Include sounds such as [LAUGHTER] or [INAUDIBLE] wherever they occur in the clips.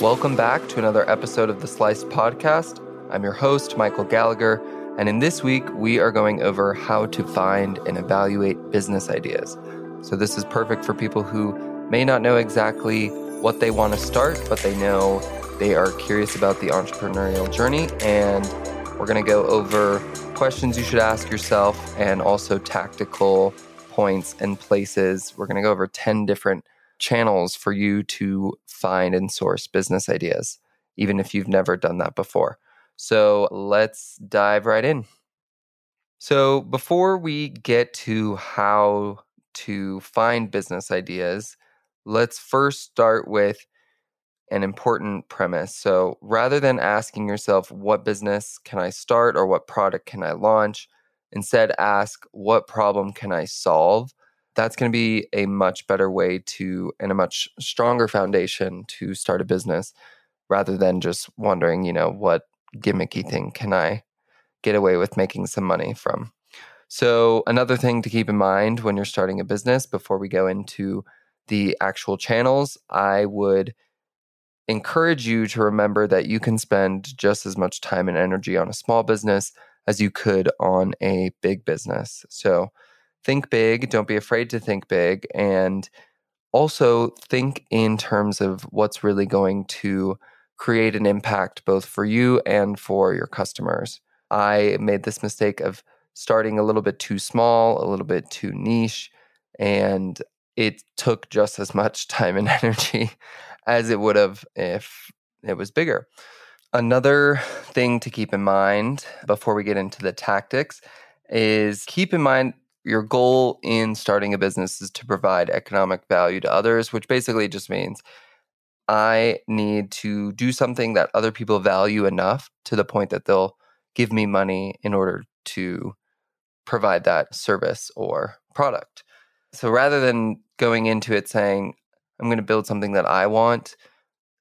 Welcome back to another episode of the Sliced Podcast. I'm your host, Michael Gallagher, and in this week, we are going over how to find and evaluate business ideas. So, this is perfect for people who may not know exactly what they want to start, but they know they are curious about the entrepreneurial journey. And we're going to go over questions you should ask yourself and also tactical points and places. We're going to go over 10 different channels for you to find and source business ideas, even if you've never done that before. So let's dive right in. So, before we get to how to find business ideas, let's first start with an important premise. So, rather than asking yourself, what business can I start or what product can I launch, instead ask, what problem can I solve? That's going to be a much better way to and a much stronger foundation to start a business rather than just wondering, you know, what gimmicky thing can I get away with making some money from. So, another thing to keep in mind when you're starting a business before we go into the actual channels, I would encourage you to remember that you can spend just as much time and energy on a small business as you could on a big business. So, think big, don't be afraid to think big, and also think in terms of what's really going to create an impact both for you and for your customers. I made this mistake of starting a little bit too small, a little bit too niche, and it took just as much [LAUGHS] time and energy as it would have if it was bigger. Another thing to keep in mind before we get into the tactics is keep in mind your goal in starting a business is to provide economic value to others, which basically just means I need to do something that other people value enough to the point that they'll give me money in order to provide that service or product. So rather than going into it saying, I'm going to build something that I want,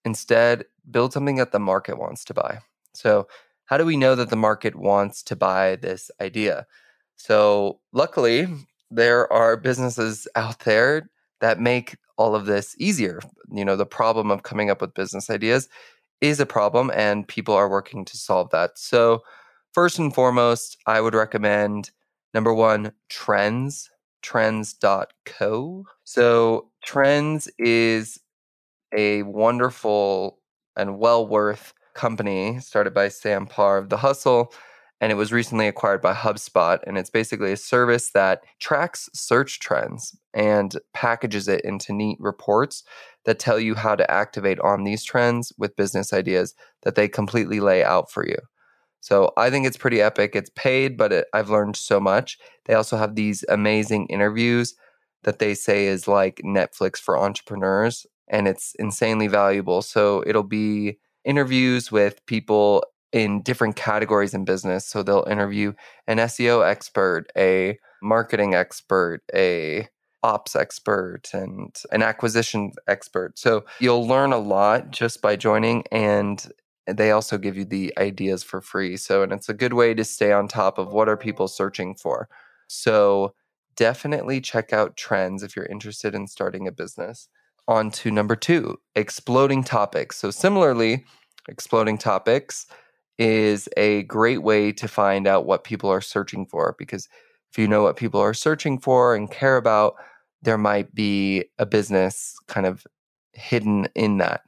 instead, build something that the market wants to buy. So, how do we know that the market wants to buy this idea? So, luckily, there are businesses out there that make all of this easier. You know, the problem of coming up with business ideas is a problem, and people are working to solve that. So, first and foremost, I would recommend number one, Trends, trends.co. So, Trends is a wonderful and well worth company started by Sam Parr of The Hustle and it was recently acquired by HubSpot. And it's basically a service that tracks search trends and packages it into neat reports that tell you how to activate on these trends with business ideas that they completely lay out for you. So I think it's pretty epic. It's paid, but it, I've learned so much. They also have these amazing interviews that they say is like Netflix for entrepreneurs, and it's insanely valuable. So it'll be interviews with people in different categories in business. So they'll interview an SEO expert, a marketing expert, a ops expert and an acquisition expert. So you'll learn a lot just by joining and they also give you the ideas for free. So and it's a good way to stay on top of what are people searching for. So definitely check out trends if you're interested in starting a business. On to number 2, exploding topics. So similarly, exploding topics is a great way to find out what people are searching for because if you know what people are searching for and care about, there might be a business kind of hidden in that.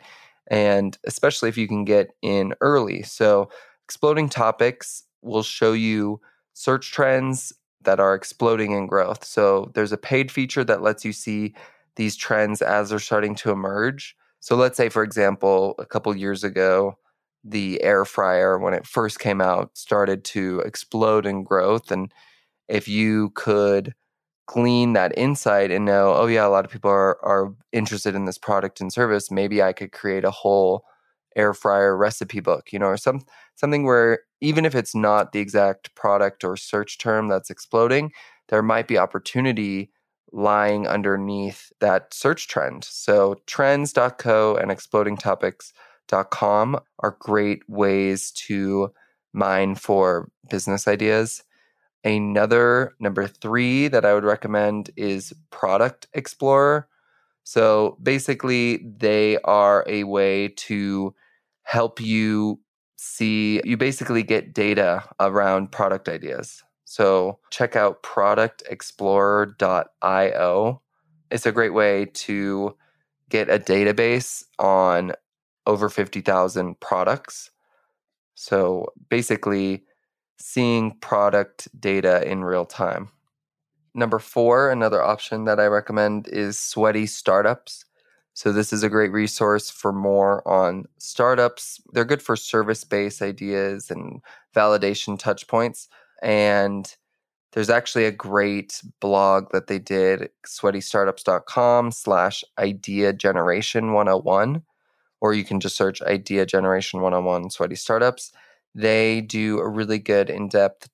And especially if you can get in early. So, exploding topics will show you search trends that are exploding in growth. So, there's a paid feature that lets you see these trends as they're starting to emerge. So, let's say, for example, a couple years ago, the air fryer when it first came out started to explode in growth and if you could glean that insight and know, oh yeah, a lot of people are are interested in this product and service. Maybe I could create a whole air fryer recipe book, you know, or some something where even if it's not the exact product or search term that's exploding, there might be opportunity lying underneath that search trend. So trends.co and explodingtopics.com are great ways to mine for business ideas. Another number three that I would recommend is Product Explorer. So basically, they are a way to help you see, you basically get data around product ideas. So check out productexplorer.io. It's a great way to get a database on over 50,000 products. So basically, seeing product data in real time. Number four, another option that I recommend is Sweaty Startups. So, this is a great resource for more on startups. They're good for service based ideas and validation touch points. And there's actually a great blog that they did, sweatystartups.com slash idea generation 101, or you can just search idea generation 101 sweaty startups they do a really good in depth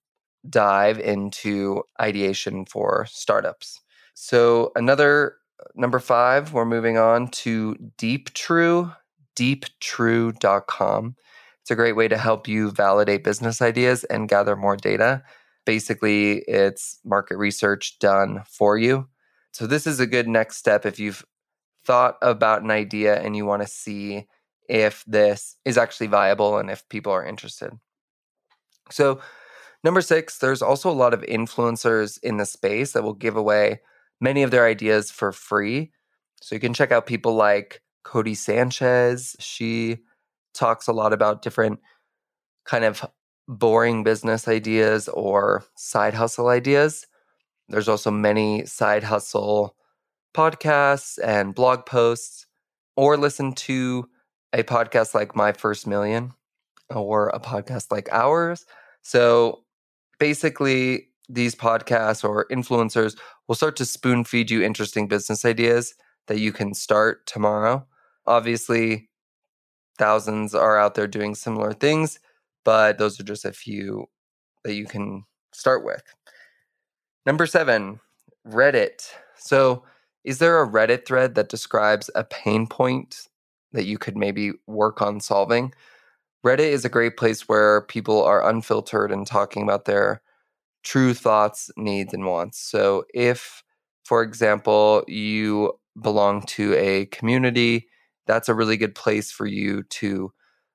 dive into ideation for startups. So, another uh, number five, we're moving on to Deep DeepTrue, deeptrue.com. It's a great way to help you validate business ideas and gather more data. Basically, it's market research done for you. So, this is a good next step if you've thought about an idea and you want to see if this is actually viable and if people are interested. So, number six, there's also a lot of influencers in the space that will give away many of their ideas for free. So, you can check out people like Codie Sanchez. She talks a lot about different kind of boring business ideas or side hustle ideas. There's also many side hustle podcasts and blog posts, or listen to a podcast like My First Million or a podcast like ours. So basically, these podcasts or influencers will start to spoon feed you interesting business ideas that you can start tomorrow. Obviously, thousands are out there doing similar things, but those are just a few that you can start with. Number seven, Reddit. So, is there a Reddit thread that describes a pain point that you could maybe work on solving. Reddit is a great place where people are unfiltered and talking about their true thoughts, needs, and wants. So, if, for example, you belong to a community, that's a really good place for you to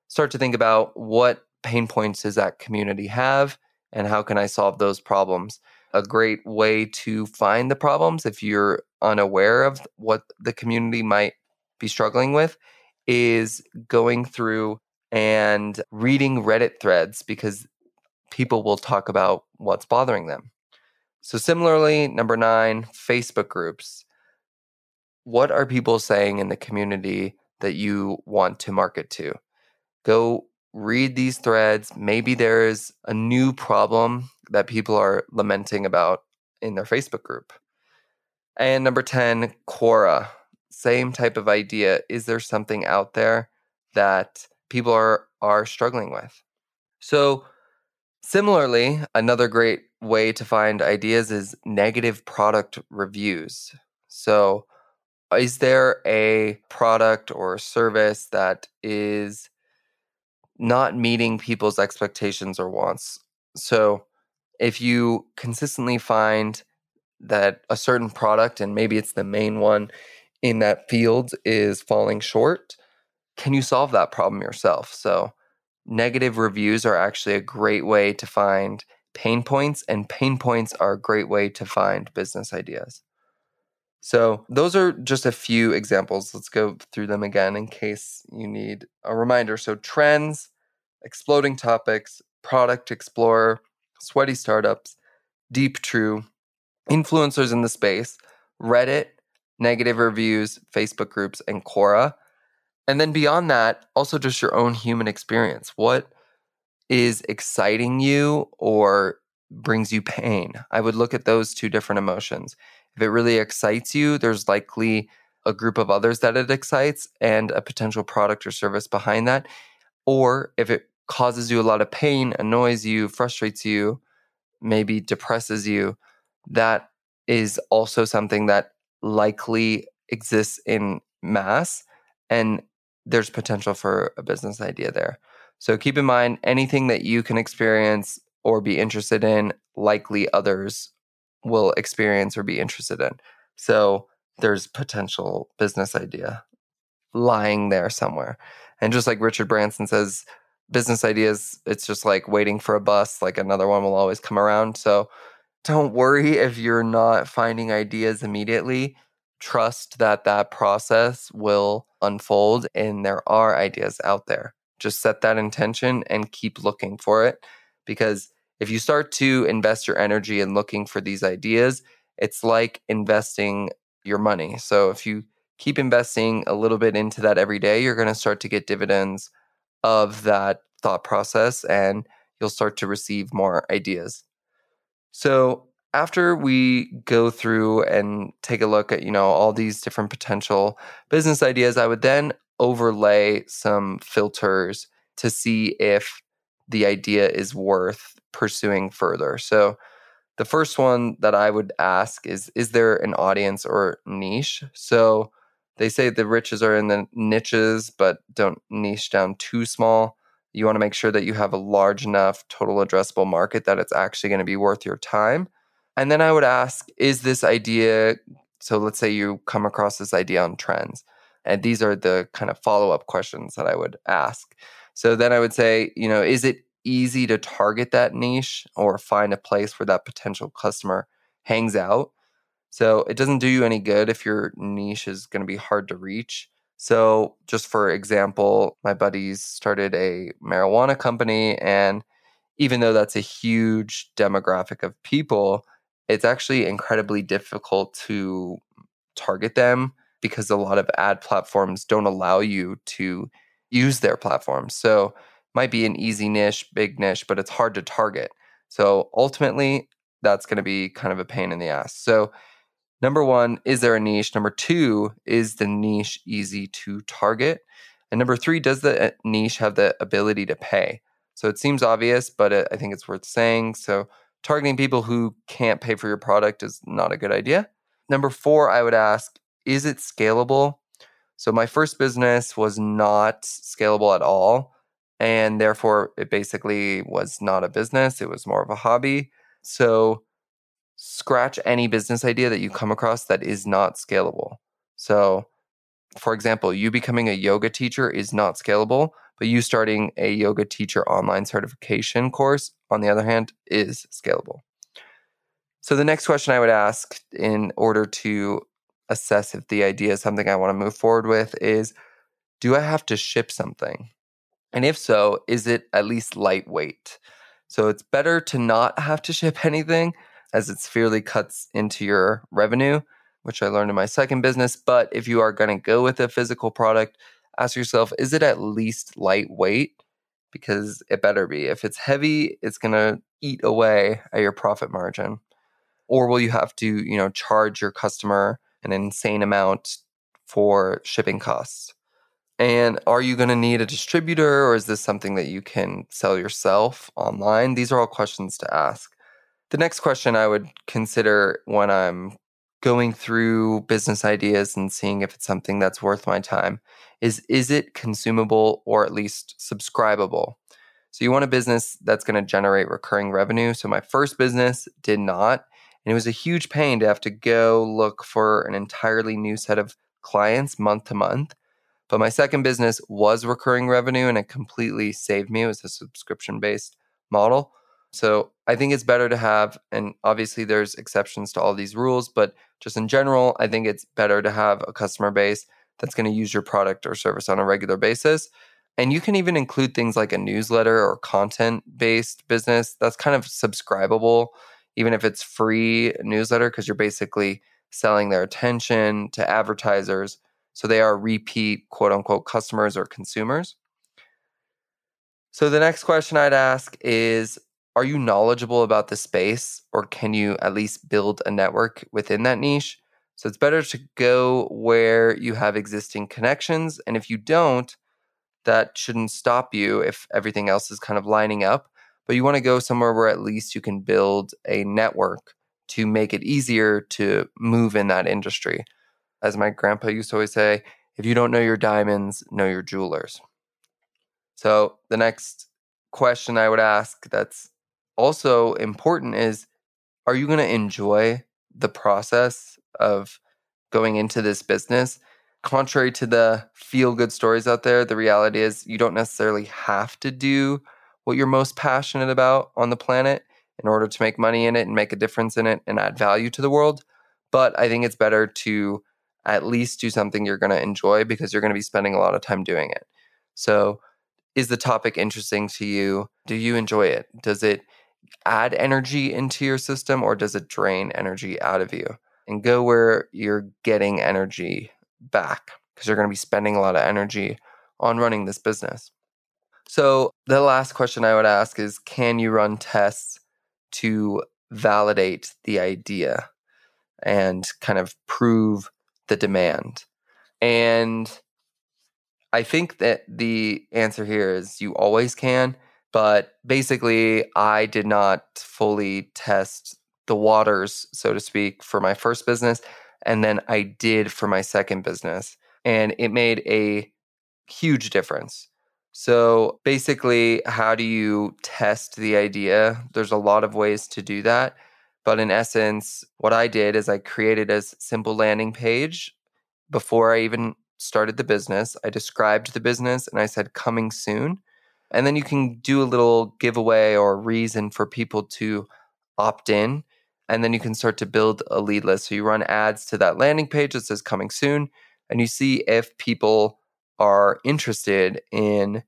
start to think about what pain points does that community have and how can I solve those problems. A great way to find the problems if you're unaware of what the community might be struggling with is going through and reading Reddit threads because people will talk about what's bothering them. So, similarly, number nine, Facebook groups. What are people saying in the community that you want to market to? Go read these threads. Maybe there is a new problem that people are lamenting about in their Facebook group. And number 10, Quora. Same type of idea. Is there something out there that people are are struggling with? So similarly another great way to find ideas is negative product reviews. So is there a product or service that is not meeting people's expectations or wants? So if you consistently find that a certain product and maybe it's the main one in that field is falling short, can you solve that problem yourself? So, negative reviews are actually a great way to find pain points, and pain points are a great way to find business ideas. So, those are just a few examples. Let's go through them again in case you need a reminder. So, trends, exploding topics, product explorer, sweaty startups, Deep True, influencers in the space, Reddit, negative reviews, Facebook groups, and Quora. And then beyond that, also just your own human experience. What is exciting you or brings you pain. I would look at those two different emotions. If it really excites you, there's likely a group of others that it excites and a potential product or service behind that. Or if it causes you a lot of pain, annoys you, frustrates you, maybe depresses you, that is also something that likely exists in mass and there's potential for a business idea there. So keep in mind anything that you can experience or be interested in, likely others will experience or be interested in. So there's potential business idea lying there somewhere. And just like Richard Branson says, business ideas, it's just like waiting for a bus, like another one will always come around. So don't worry if you're not finding ideas immediately. Trust that that process will unfold and there are ideas out there. Just set that intention and keep looking for it because if you start to invest your energy in looking for these ideas, it's like investing your money. So if you keep investing a little bit into that every day, you're going to start to get dividends of that thought process and you'll start to receive more ideas. So after we go through and take a look at, you know, all these different potential business ideas, I would then overlay some filters to see if the idea is worth pursuing further. So the first one that I would ask is is there an audience or niche? So they say the riches are in the niches, but don't niche down too small. You want to make sure that you have a large enough total addressable market that it's actually going to be worth your time. And then I would ask, is this idea so let's say you come across this idea on trends. And these are the kind of follow up questions that I would ask. So then I would say, you know, is it easy to target that niche or find a place where that potential customer hangs out. So it doesn't do you any good if your niche is going to be hard to reach. So, just for example, my buddies started a marijuana company, and even though that's a huge demographic of people, it's actually incredibly difficult to target them because a lot of ad platforms don't allow you to use their platforms. So, it might be an easy niche, big niche, but it's hard to target. So ultimately, that's going to be kind of a pain in the ass. So, number one, is there a niche? Number two, is the niche easy to target? And number three, does the uh, niche have the ability to pay? So it seems obvious, but I think it's worth saying. So targeting people who can't pay for your product is not a good idea. Number four, I would ask, is it scalable? So my first business was not scalable at all and therefore it basically was not a business, it was more of a hobby. So scratch any business idea that you come across that is not scalable. So, for example, you becoming a yoga teacher is not scalable, but you starting a yoga teacher online certification course, on the other hand, is scalable. So, the next question I would ask in order to assess if the idea is something I want to move forward with is Do I have to ship something? And if so, is it at least lightweight? So it's better to not have to ship [LAUGHS] anything as it severely cuts into your revenue, which I learned in my second business. But if you are going to go with a physical product, ask yourself, is it at least lightweight? Because it better be. If it's heavy, it's going to eat away at your profit margin. Or will you have to, you know, charge your customer an insane amount for shipping costs? And are you going to need a distributor or is this something that you can sell yourself online? These are all questions to ask. The next question I would consider when I'm going through business ideas and seeing if it's something that's worth my time is is it consumable or at least subscribable? So you want a business that's going to generate recurring revenue. So my first business did not, and it was a huge pain to have to go look for an entirely new set of clients month to month. But my second business was recurring revenue and it completely saved me. It was a subscription based model. So I think it's better to have, and obviously there's exceptions to all these rules, but just in general, I think it's better to have a customer base that's going to use your product or service on a regular basis. And you can even include things like a newsletter or content based business that's kind of subscribable, even if it's free newsletter, because you're basically selling their attention to advertisers so they are repeat quote unquote customers or consumers. So the next question I'd ask is are you knowledgeable about the space or can you at least build a network within that niche? So it's better to go where you have existing connections. And if you don't, that shouldn't stop you if everything else is kind of lining up. But you want to go somewhere where at least you can build a network to make it easier to move in that industry. As my grandpa used to always say, if you don't know your diamonds, know your jewelers. So the next question I would ask that's also important is are you going to enjoy the process of going into this business? Contrary to the feel good stories out there, the reality is you don't necessarily have to do what you're most passionate about on the planet in order to make money in it and make a difference in it and add value to the world. But I think it's better to at least do something you're going to enjoy because you're going to be spending a lot of time doing it. So, is the topic interesting to you? Do you enjoy it? Does it add energy into your system or does it drain energy out of you? And go where you're getting energy back because you're going to be spending a lot of energy on running this business. So, the last question I would ask is can you run tests to validate the idea and kind of prove the demand? And I think that the answer here is you always can. But basically, I did not fully test the waters, so to speak, for my first business. And then I did for my second business. And it made a huge difference. So basically, how do you test the idea? There's a lot of ways to do that. But in essence, what I did is I created a simple landing page before I even started the business. I described the business and I said, coming soon. And then you can do a little giveaway or reason for people to opt in. And then you can start to build a lead list. So you run ads to that landing page that says coming soon. And you see if people are interested in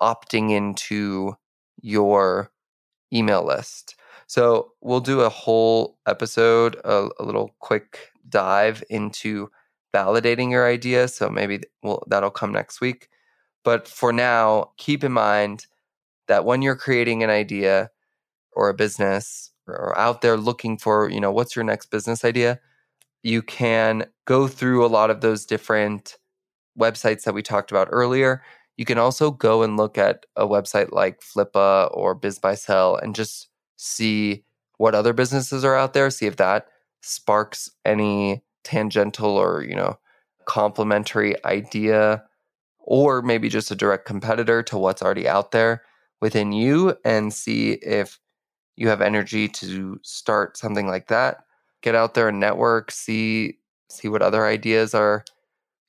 opting into your email list. So we'll do a whole episode, a, a little quick dive into validating your idea. So maybe we'll, that'll come next week. But for now, keep in mind that when you're creating an idea or a business or out there looking for, you know, what's your next business idea, you can go through a lot of those different websites that we talked about earlier. You can also go and look at a website like Flippa or BizBuySell and just see what other businesses are out there, see if that sparks any tangential or, you know, complementary idea or maybe just a direct competitor to what's already out there within you and see if you have energy to start something like that. Get out there and network see see what other ideas are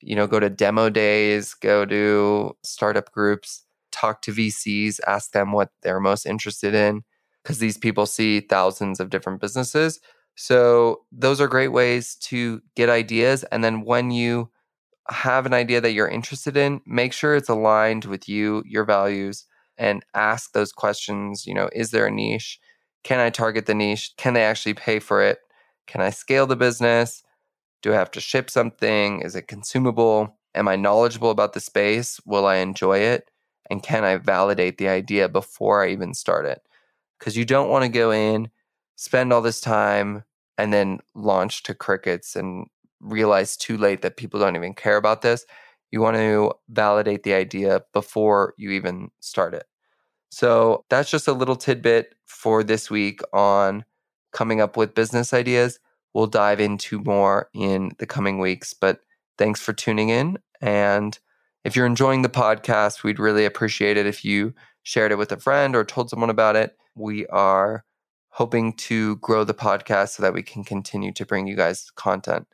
you know go to demo days go to startup groups talk to vcs ask them what they're most interested in because these people see thousands of different businesses. So those are great ways to get ideas and then when you have an idea that you're interested in, make sure it's aligned with you, your values, and ask those questions. You know, is there a niche? Can I target the niche? Can they actually pay for it? Can I scale the business? Do I have to ship something? Is it consumable? Am I knowledgeable about the space? Will I enjoy it? And can I validate the idea before I even start it? Because you don't want to go in, spend all this time, and then launch to crickets and realize too late that people don't even care about this. You want to validate the idea before you even start it. So that's just a little tidbit for this week on coming up with business ideas. We'll dive into more in the coming weeks, but thanks for tuning in. And if you're enjoying the podcast, we'd really appreciate it if you shared it with a friend or told someone about it. We are hoping to grow the podcast so that we can continue to bring you guys content.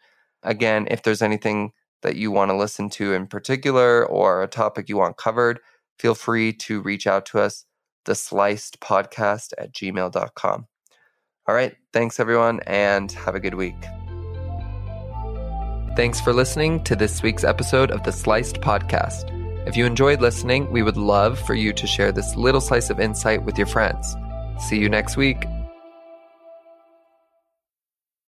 Again, if there's anything that you want to listen to in particular or a topic you want covered, feel free to reach out to us, the sliced podcast at gmail.com. All right. Thanks, everyone, and have a good week. Thanks for listening to this week's episode of the Sliced Podcast. If you enjoyed listening, we would love for you to share this little slice of insight with your friends. See you next week.